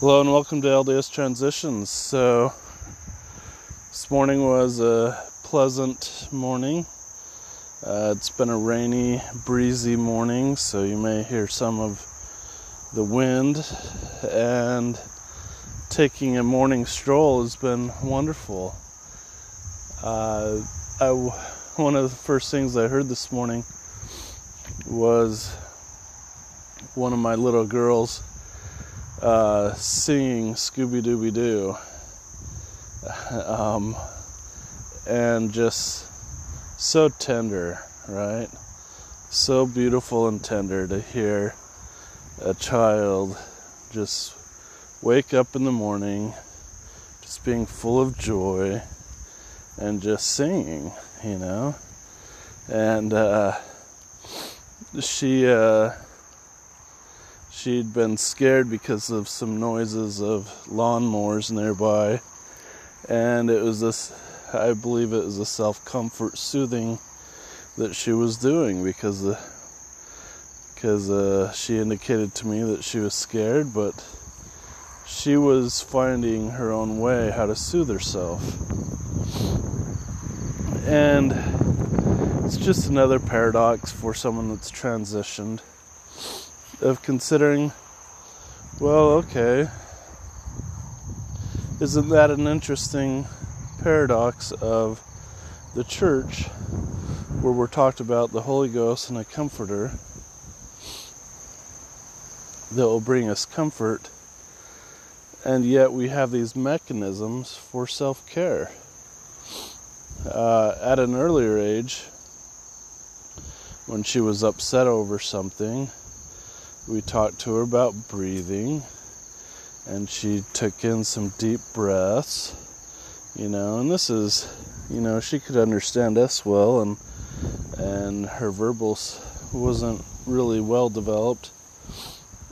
Hello and welcome to LDS Transitions. So, this morning was a pleasant morning. Uh, it's been a rainy, breezy morning, so you may hear some of the wind. And taking a morning stroll has been wonderful. Uh, I, one of the first things I heard this morning was one of my little girls uh, singing Scooby Dooby Doo. Um, and just so tender, right? So beautiful and tender to hear a child just wake up in the morning, just being full of joy and just singing, you know? And uh, she, uh, she'd been scared because of some noises of lawnmowers nearby. And it was this i believe it was a self-comfort soothing that she was doing because because uh, she indicated to me that she was scared but she was finding her own way how to soothe herself. And it's just another paradox for someone that's transitioned of considering, well, okay, isn't that an interesting paradox of the church where we're talked about the Holy Ghost and a comforter that will bring us comfort, and yet we have these mechanisms for self care. Uh, at an earlier age, when she was upset over something, we talked to her about breathing and she took in some deep breaths you know and this is you know she could understand us well and and her verbals wasn't really well developed.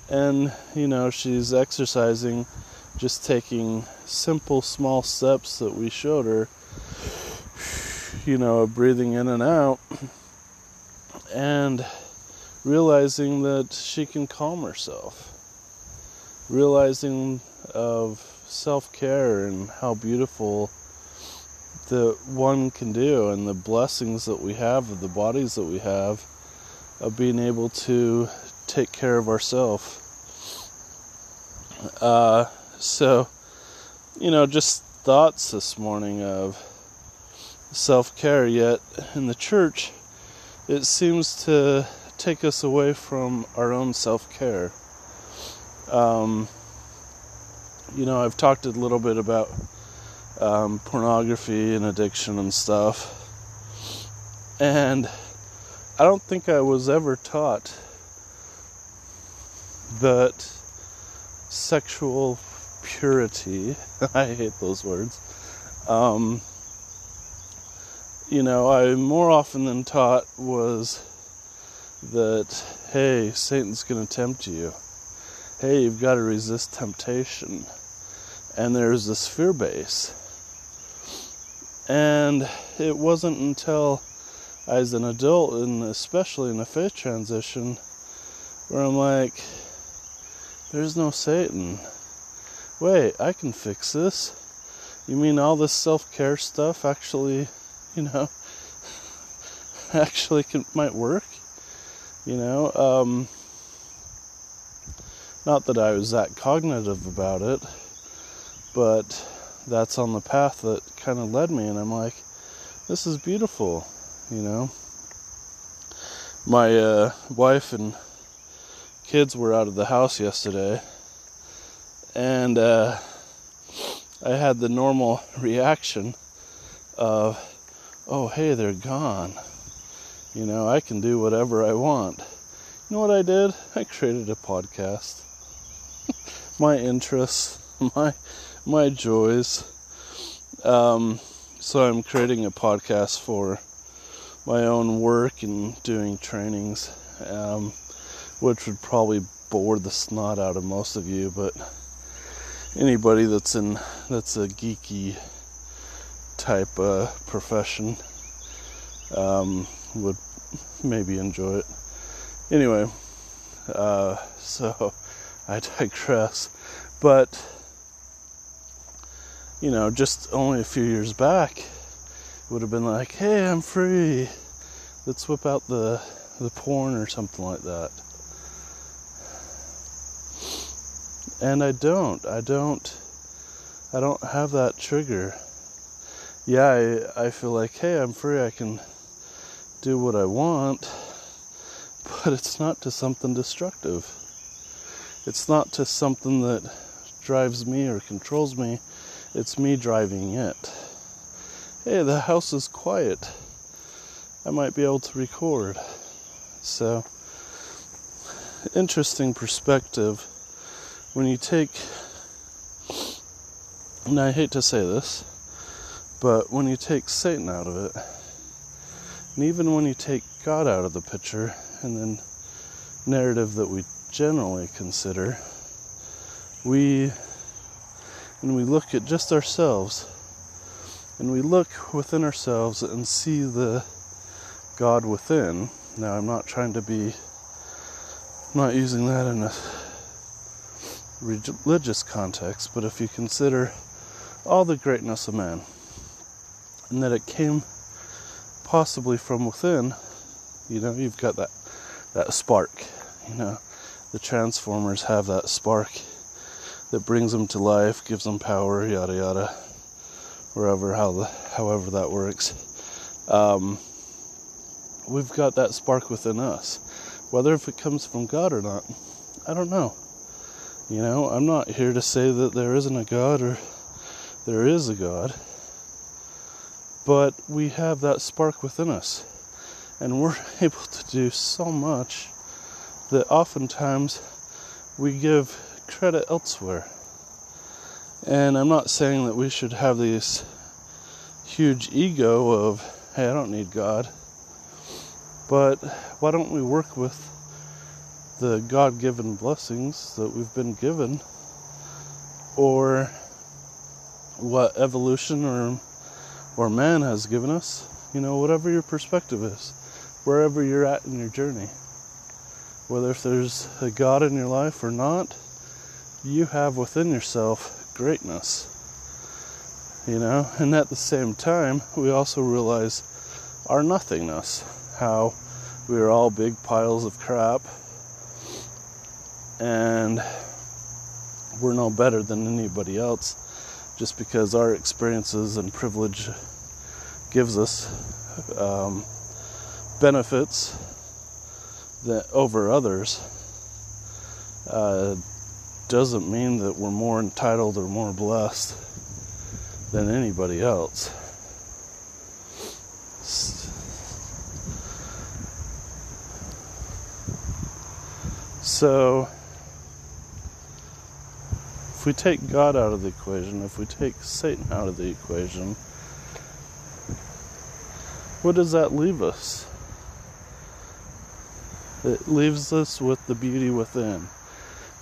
And you know she's exercising just taking simple small steps that we showed her you know breathing in and out. And realizing that she can calm herself, realizing of self care and how beautiful that one can do, and the blessings that we have of the bodies that we have of being able to take care of ourselves. Uh, so, you know, just thoughts this morning of self care, yet in the church, it seems to take us away from our own self care. Um, you know, I've talked a little bit about um, pornography and addiction and stuff, and I don't think I was ever taught that sexual purity, I hate those words, um, you know, I more often than taught was that, hey, Satan's going to tempt you. Hey, you've got to resist temptation. And there's this fear base. And it wasn't until I was an adult, and especially in a faith transition, where I'm like, there's no Satan. Wait, I can fix this. You mean all this self care stuff actually, you know, actually can, might work? You know, um, not that I was that cognitive about it, but that's on the path that kind of led me, and I'm like, this is beautiful, you know. My uh, wife and kids were out of the house yesterday, and uh, I had the normal reaction of, oh, hey, they're gone. You know, I can do whatever I want. You know what I did? I created a podcast. my interests, my my joys. Um, so I'm creating a podcast for my own work and doing trainings, um, which would probably bore the snot out of most of you, but anybody that's in that's a geeky type uh, profession um, would maybe enjoy it. Anyway, uh, so I digress. But, you know, just only a few years back, would have been like, hey, I'm free. Let's whip out the, the porn or something like that. And I don't. I don't. I don't have that trigger. Yeah, I, I feel like, hey, I'm free. I can do what I want. But it's not to something destructive. It's not to something that drives me or controls me. It's me driving it. Hey, the house is quiet. I might be able to record. So, interesting perspective when you take, and I hate to say this, but when you take Satan out of it, and even when you take God out of the picture, and then narrative that we generally consider, we, when we look at just ourselves, and we look within ourselves and see the God within. Now, I'm not trying to be, I'm not using that in a religious context, but if you consider all the greatness of man and that it came possibly from within, you know, you've got that that spark, you know. The transformers have that spark that brings them to life, gives them power, yada yada. Wherever how the however that works. Um, we've got that spark within us. Whether if it comes from God or not, I don't know. You know, I'm not here to say that there isn't a God or there is a God. But we have that spark within us. And we're able to do so much that oftentimes we give credit elsewhere. And I'm not saying that we should have this huge ego of, hey, I don't need God. But why don't we work with the God given blessings that we've been given, or what evolution or, or man has given us, you know, whatever your perspective is, wherever you're at in your journey. Whether if there's a God in your life or not, you have within yourself greatness. You know, and at the same time, we also realize our nothingness, how we are all big piles of crap and we're no better than anybody else just because our experiences and privilege gives us um, benefits that over others uh, doesn't mean that we're more entitled or more blessed than anybody else. So if we take God out of the equation, if we take Satan out of the equation, what does that leave us? It leaves us with the beauty within.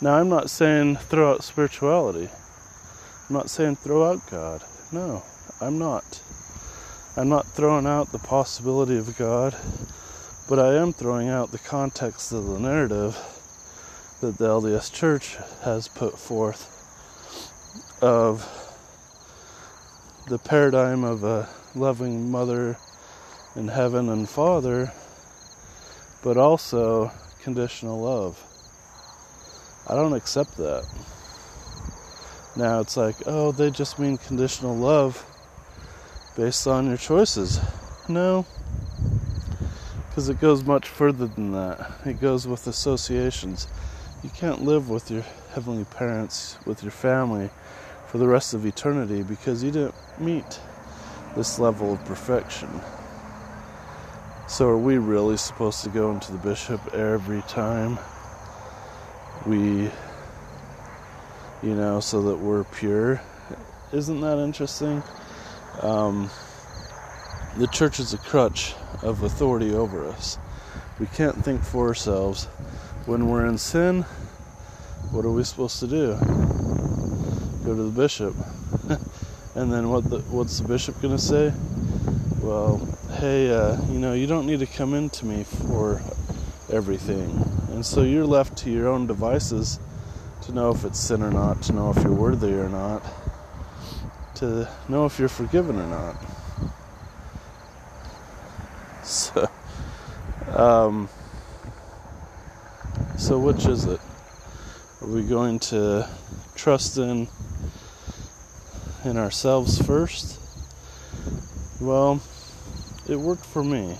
Now, I'm not saying throw out spirituality. I'm not saying throw out God. No, I'm not. I'm not throwing out the possibility of God, but I am throwing out the context of the narrative that the LDS Church has put forth of the paradigm of a loving mother in heaven and father, but also conditional love. I don't accept that. Now it's like, oh, they just mean conditional love based on your choices. No, because it goes much further than that. It goes with associations. You can't live with your heavenly parents, with your family, for the rest of eternity because you didn't meet this level of perfection. So, are we really supposed to go into the bishop every time we, you know, so that we're pure? Isn't that interesting? Um, the church is a crutch of authority over us. We can't think for ourselves. When we're in sin, what are we supposed to do? Go to the bishop. and then what the, what's the bishop going to say? Well, hey, uh, you know, you don't need to come into me for everything. And so you're left to your own devices to know if it's sin or not, to know if you're worthy or not, to know if you're forgiven or not. So, um, so which is it? Are we going to trust in in ourselves first? Well, it worked for me.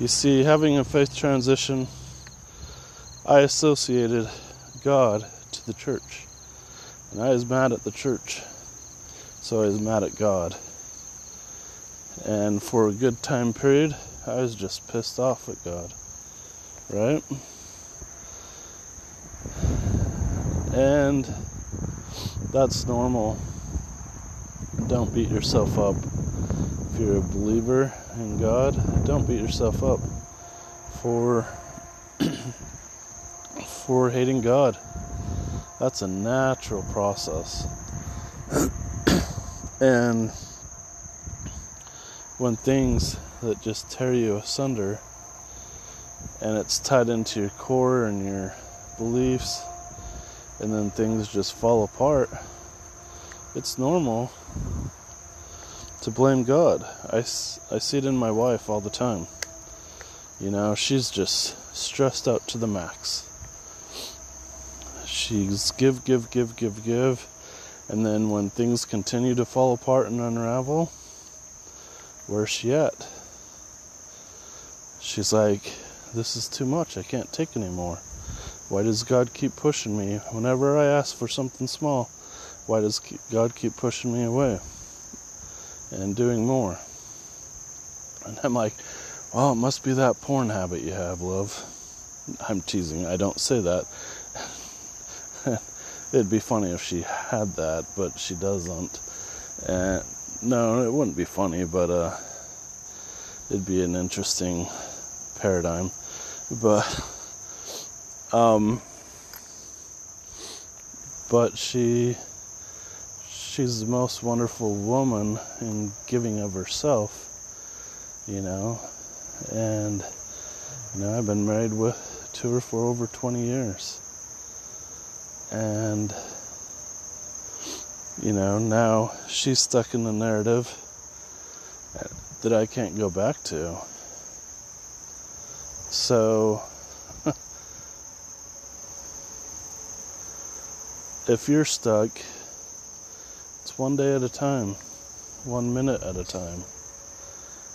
You see, having a faith transition, I associated God to the church. And I was mad at the church, so I was mad at God. And for a good time period, I was just pissed off at God. Right? And that's normal. Don't beat yourself up. If you're a believer in God, don't beat yourself up for for hating God. That's a natural process. and when things that just tear you asunder and it's tied into your core and your beliefs and then things just fall apart it's normal to blame God. I, I see it in my wife all the time. You know, she's just stressed out to the max. She's give, give, give, give, give. And then when things continue to fall apart and unravel, Where's she at? She's like, This is too much. I can't take anymore. Why does God keep pushing me? Whenever I ask for something small, why does God keep pushing me away and doing more? And I'm like, Well, it must be that porn habit you have, love. I'm teasing. I don't say that. It'd be funny if she had that, but she doesn't. And no, it wouldn't be funny, but uh, it'd be an interesting paradigm. But um, but she she's the most wonderful woman in giving of herself, you know, and you know I've been married with to her for over 20 years, and you know, now she's stuck in the narrative that I can't go back to. So, if you're stuck, one day at a time, one minute at a time.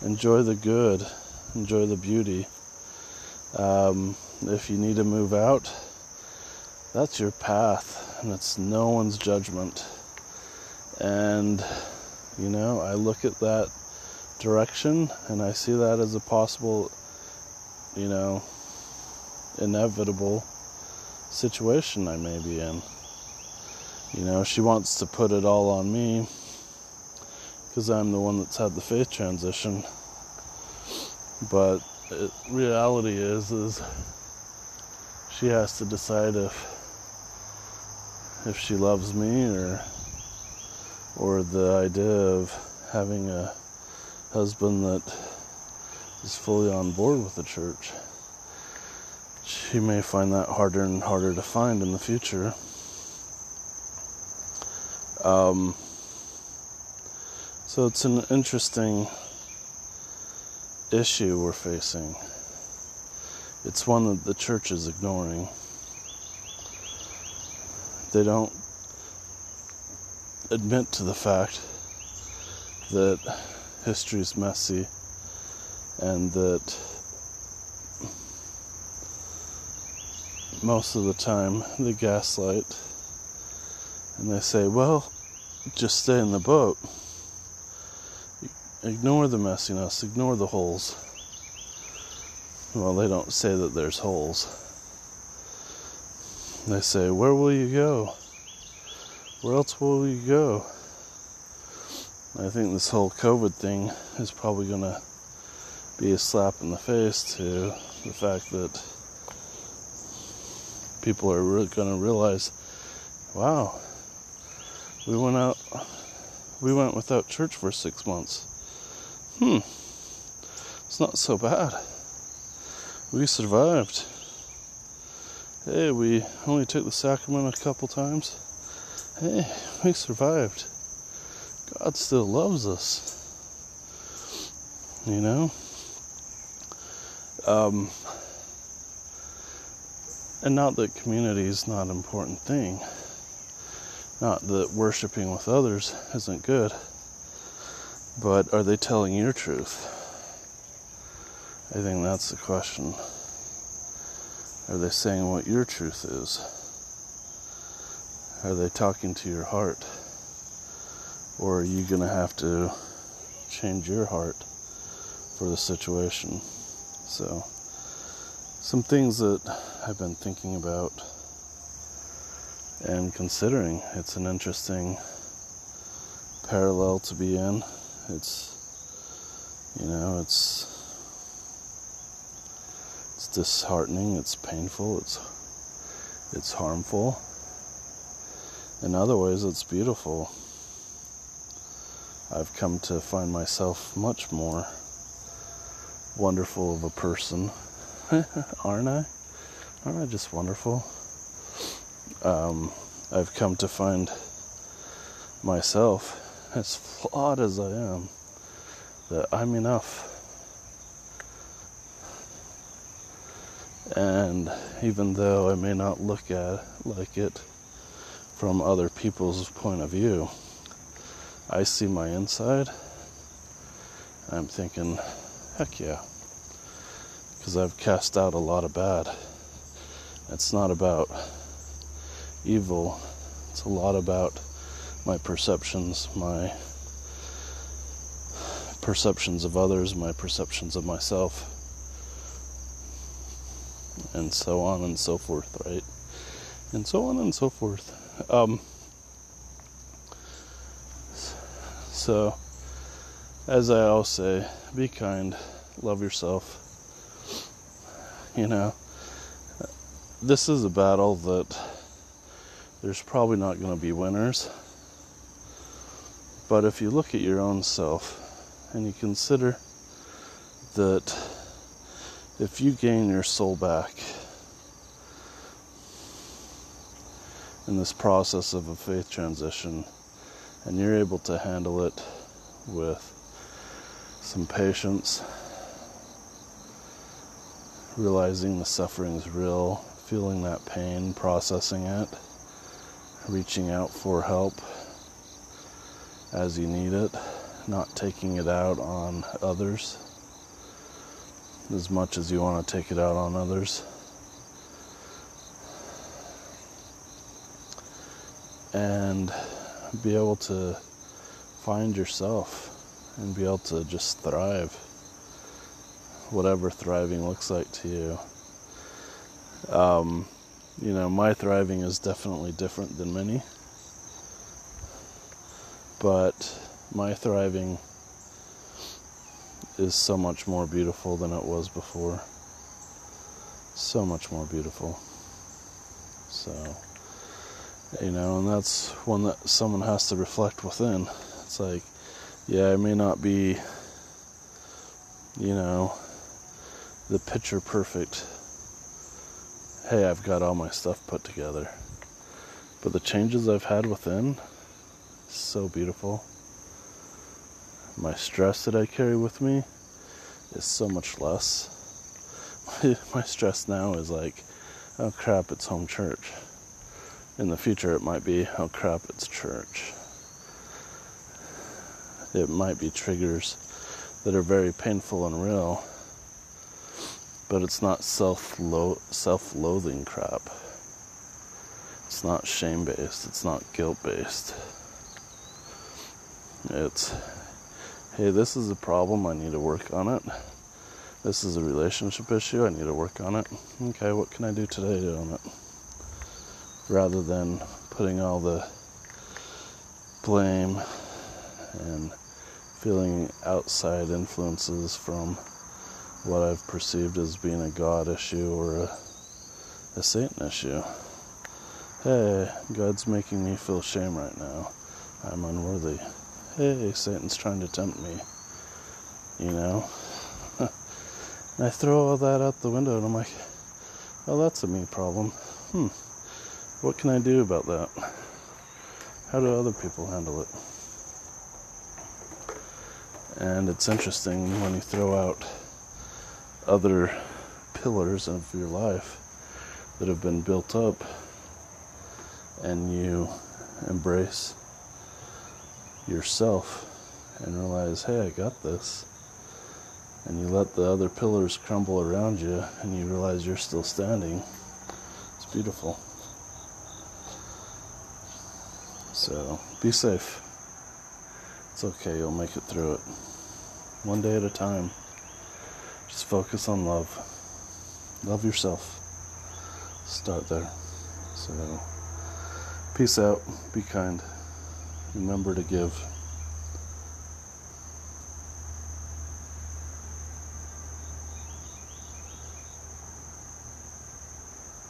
Enjoy the good, enjoy the beauty. Um, if you need to move out, that's your path, and it's no one's judgment. And, you know, I look at that direction and I see that as a possible, you know, inevitable situation I may be in. You know, she wants to put it all on me because I'm the one that's had the faith transition. But it, reality is, is she has to decide if if she loves me or or the idea of having a husband that is fully on board with the church. She may find that harder and harder to find in the future. Um, so it's an interesting issue we're facing. It's one that the church is ignoring. They don't admit to the fact that history is messy and that most of the time they gaslight and they say, well, just stay in the boat. Ignore the messiness, ignore the holes. Well, they don't say that there's holes. They say, Where will you go? where else will you go? I think this whole COVID thing is probably going to be a slap in the face to the fact that people are going to realize, wow, we went out, we went without church for six months. Hmm, it's not so bad. We survived. Hey, we only took the sacrament a couple times. Hey, we survived. God still loves us. You know? Um, and not that community is not an important thing. Not that worshiping with others isn't good. But are they telling your truth? I think that's the question. Are they saying what your truth is? Are they talking to your heart? Or are you going to have to change your heart for the situation? So, some things that I've been thinking about and considering. It's an interesting parallel to be in. It's, you know, it's it's disheartening. It's painful. It's it's harmful. In other ways, it's beautiful. I've come to find myself much more wonderful of a person, aren't I? Aren't I just wonderful? Um, I've come to find myself, as flawed as I am, that I'm enough. And even though I may not look at like it from other people's point of view, I see my inside. I'm thinking, heck yeah. Because I've cast out a lot of bad. It's not about evil, it's a lot about my perceptions, my perceptions of others, my perceptions of myself, and so on and so forth, right? And so on and so forth. Um, So, as I always say, be kind, love yourself. You know, this is a battle that there's probably not going to be winners. But if you look at your own self and you consider that if you gain your soul back in this process of a faith transition, and you're able to handle it with some patience, realizing the suffering is real, feeling that pain, processing it, reaching out for help as you need it, not taking it out on others as much as you want to take it out on others. And be able to find yourself and be able to just thrive, whatever thriving looks like to you. Um, you know, my thriving is definitely different than many, but my thriving is so much more beautiful than it was before. So much more beautiful. So you know, and that's one that someone has to reflect within. It's like, yeah, I may not be, you know, the picture perfect. Hey, I've got all my stuff put together. But the changes I've had within, so beautiful. My stress that I carry with me is so much less. my stress now is like, oh crap, it's home church in the future it might be oh crap it's church it might be triggers that are very painful and real but it's not self self-loathing crap. It's not shame based it's not guilt based it's hey this is a problem. I need to work on it. This is a relationship issue. I need to work on it. Okay what can i do today on it? Rather than putting all the blame and feeling outside influences from what I've perceived as being a God issue or a, a Satan issue. Hey, God's making me feel shame right now. I'm unworthy. Hey, Satan's trying to tempt me. You know? and I throw all that out the window and I'm like, oh, that's a me problem. hmm, what can I do about that? How do other people handle it? And it's interesting when you throw out other pillars of your life that have been built up and you embrace yourself and realize, hey, I got this. And you let the other pillars crumble around you and you realize you're still standing. It's beautiful. So be safe. It's okay, you'll make it through it. One day at a time. Focus on love. Love yourself. Start there. So, peace out. Be kind. Remember to give.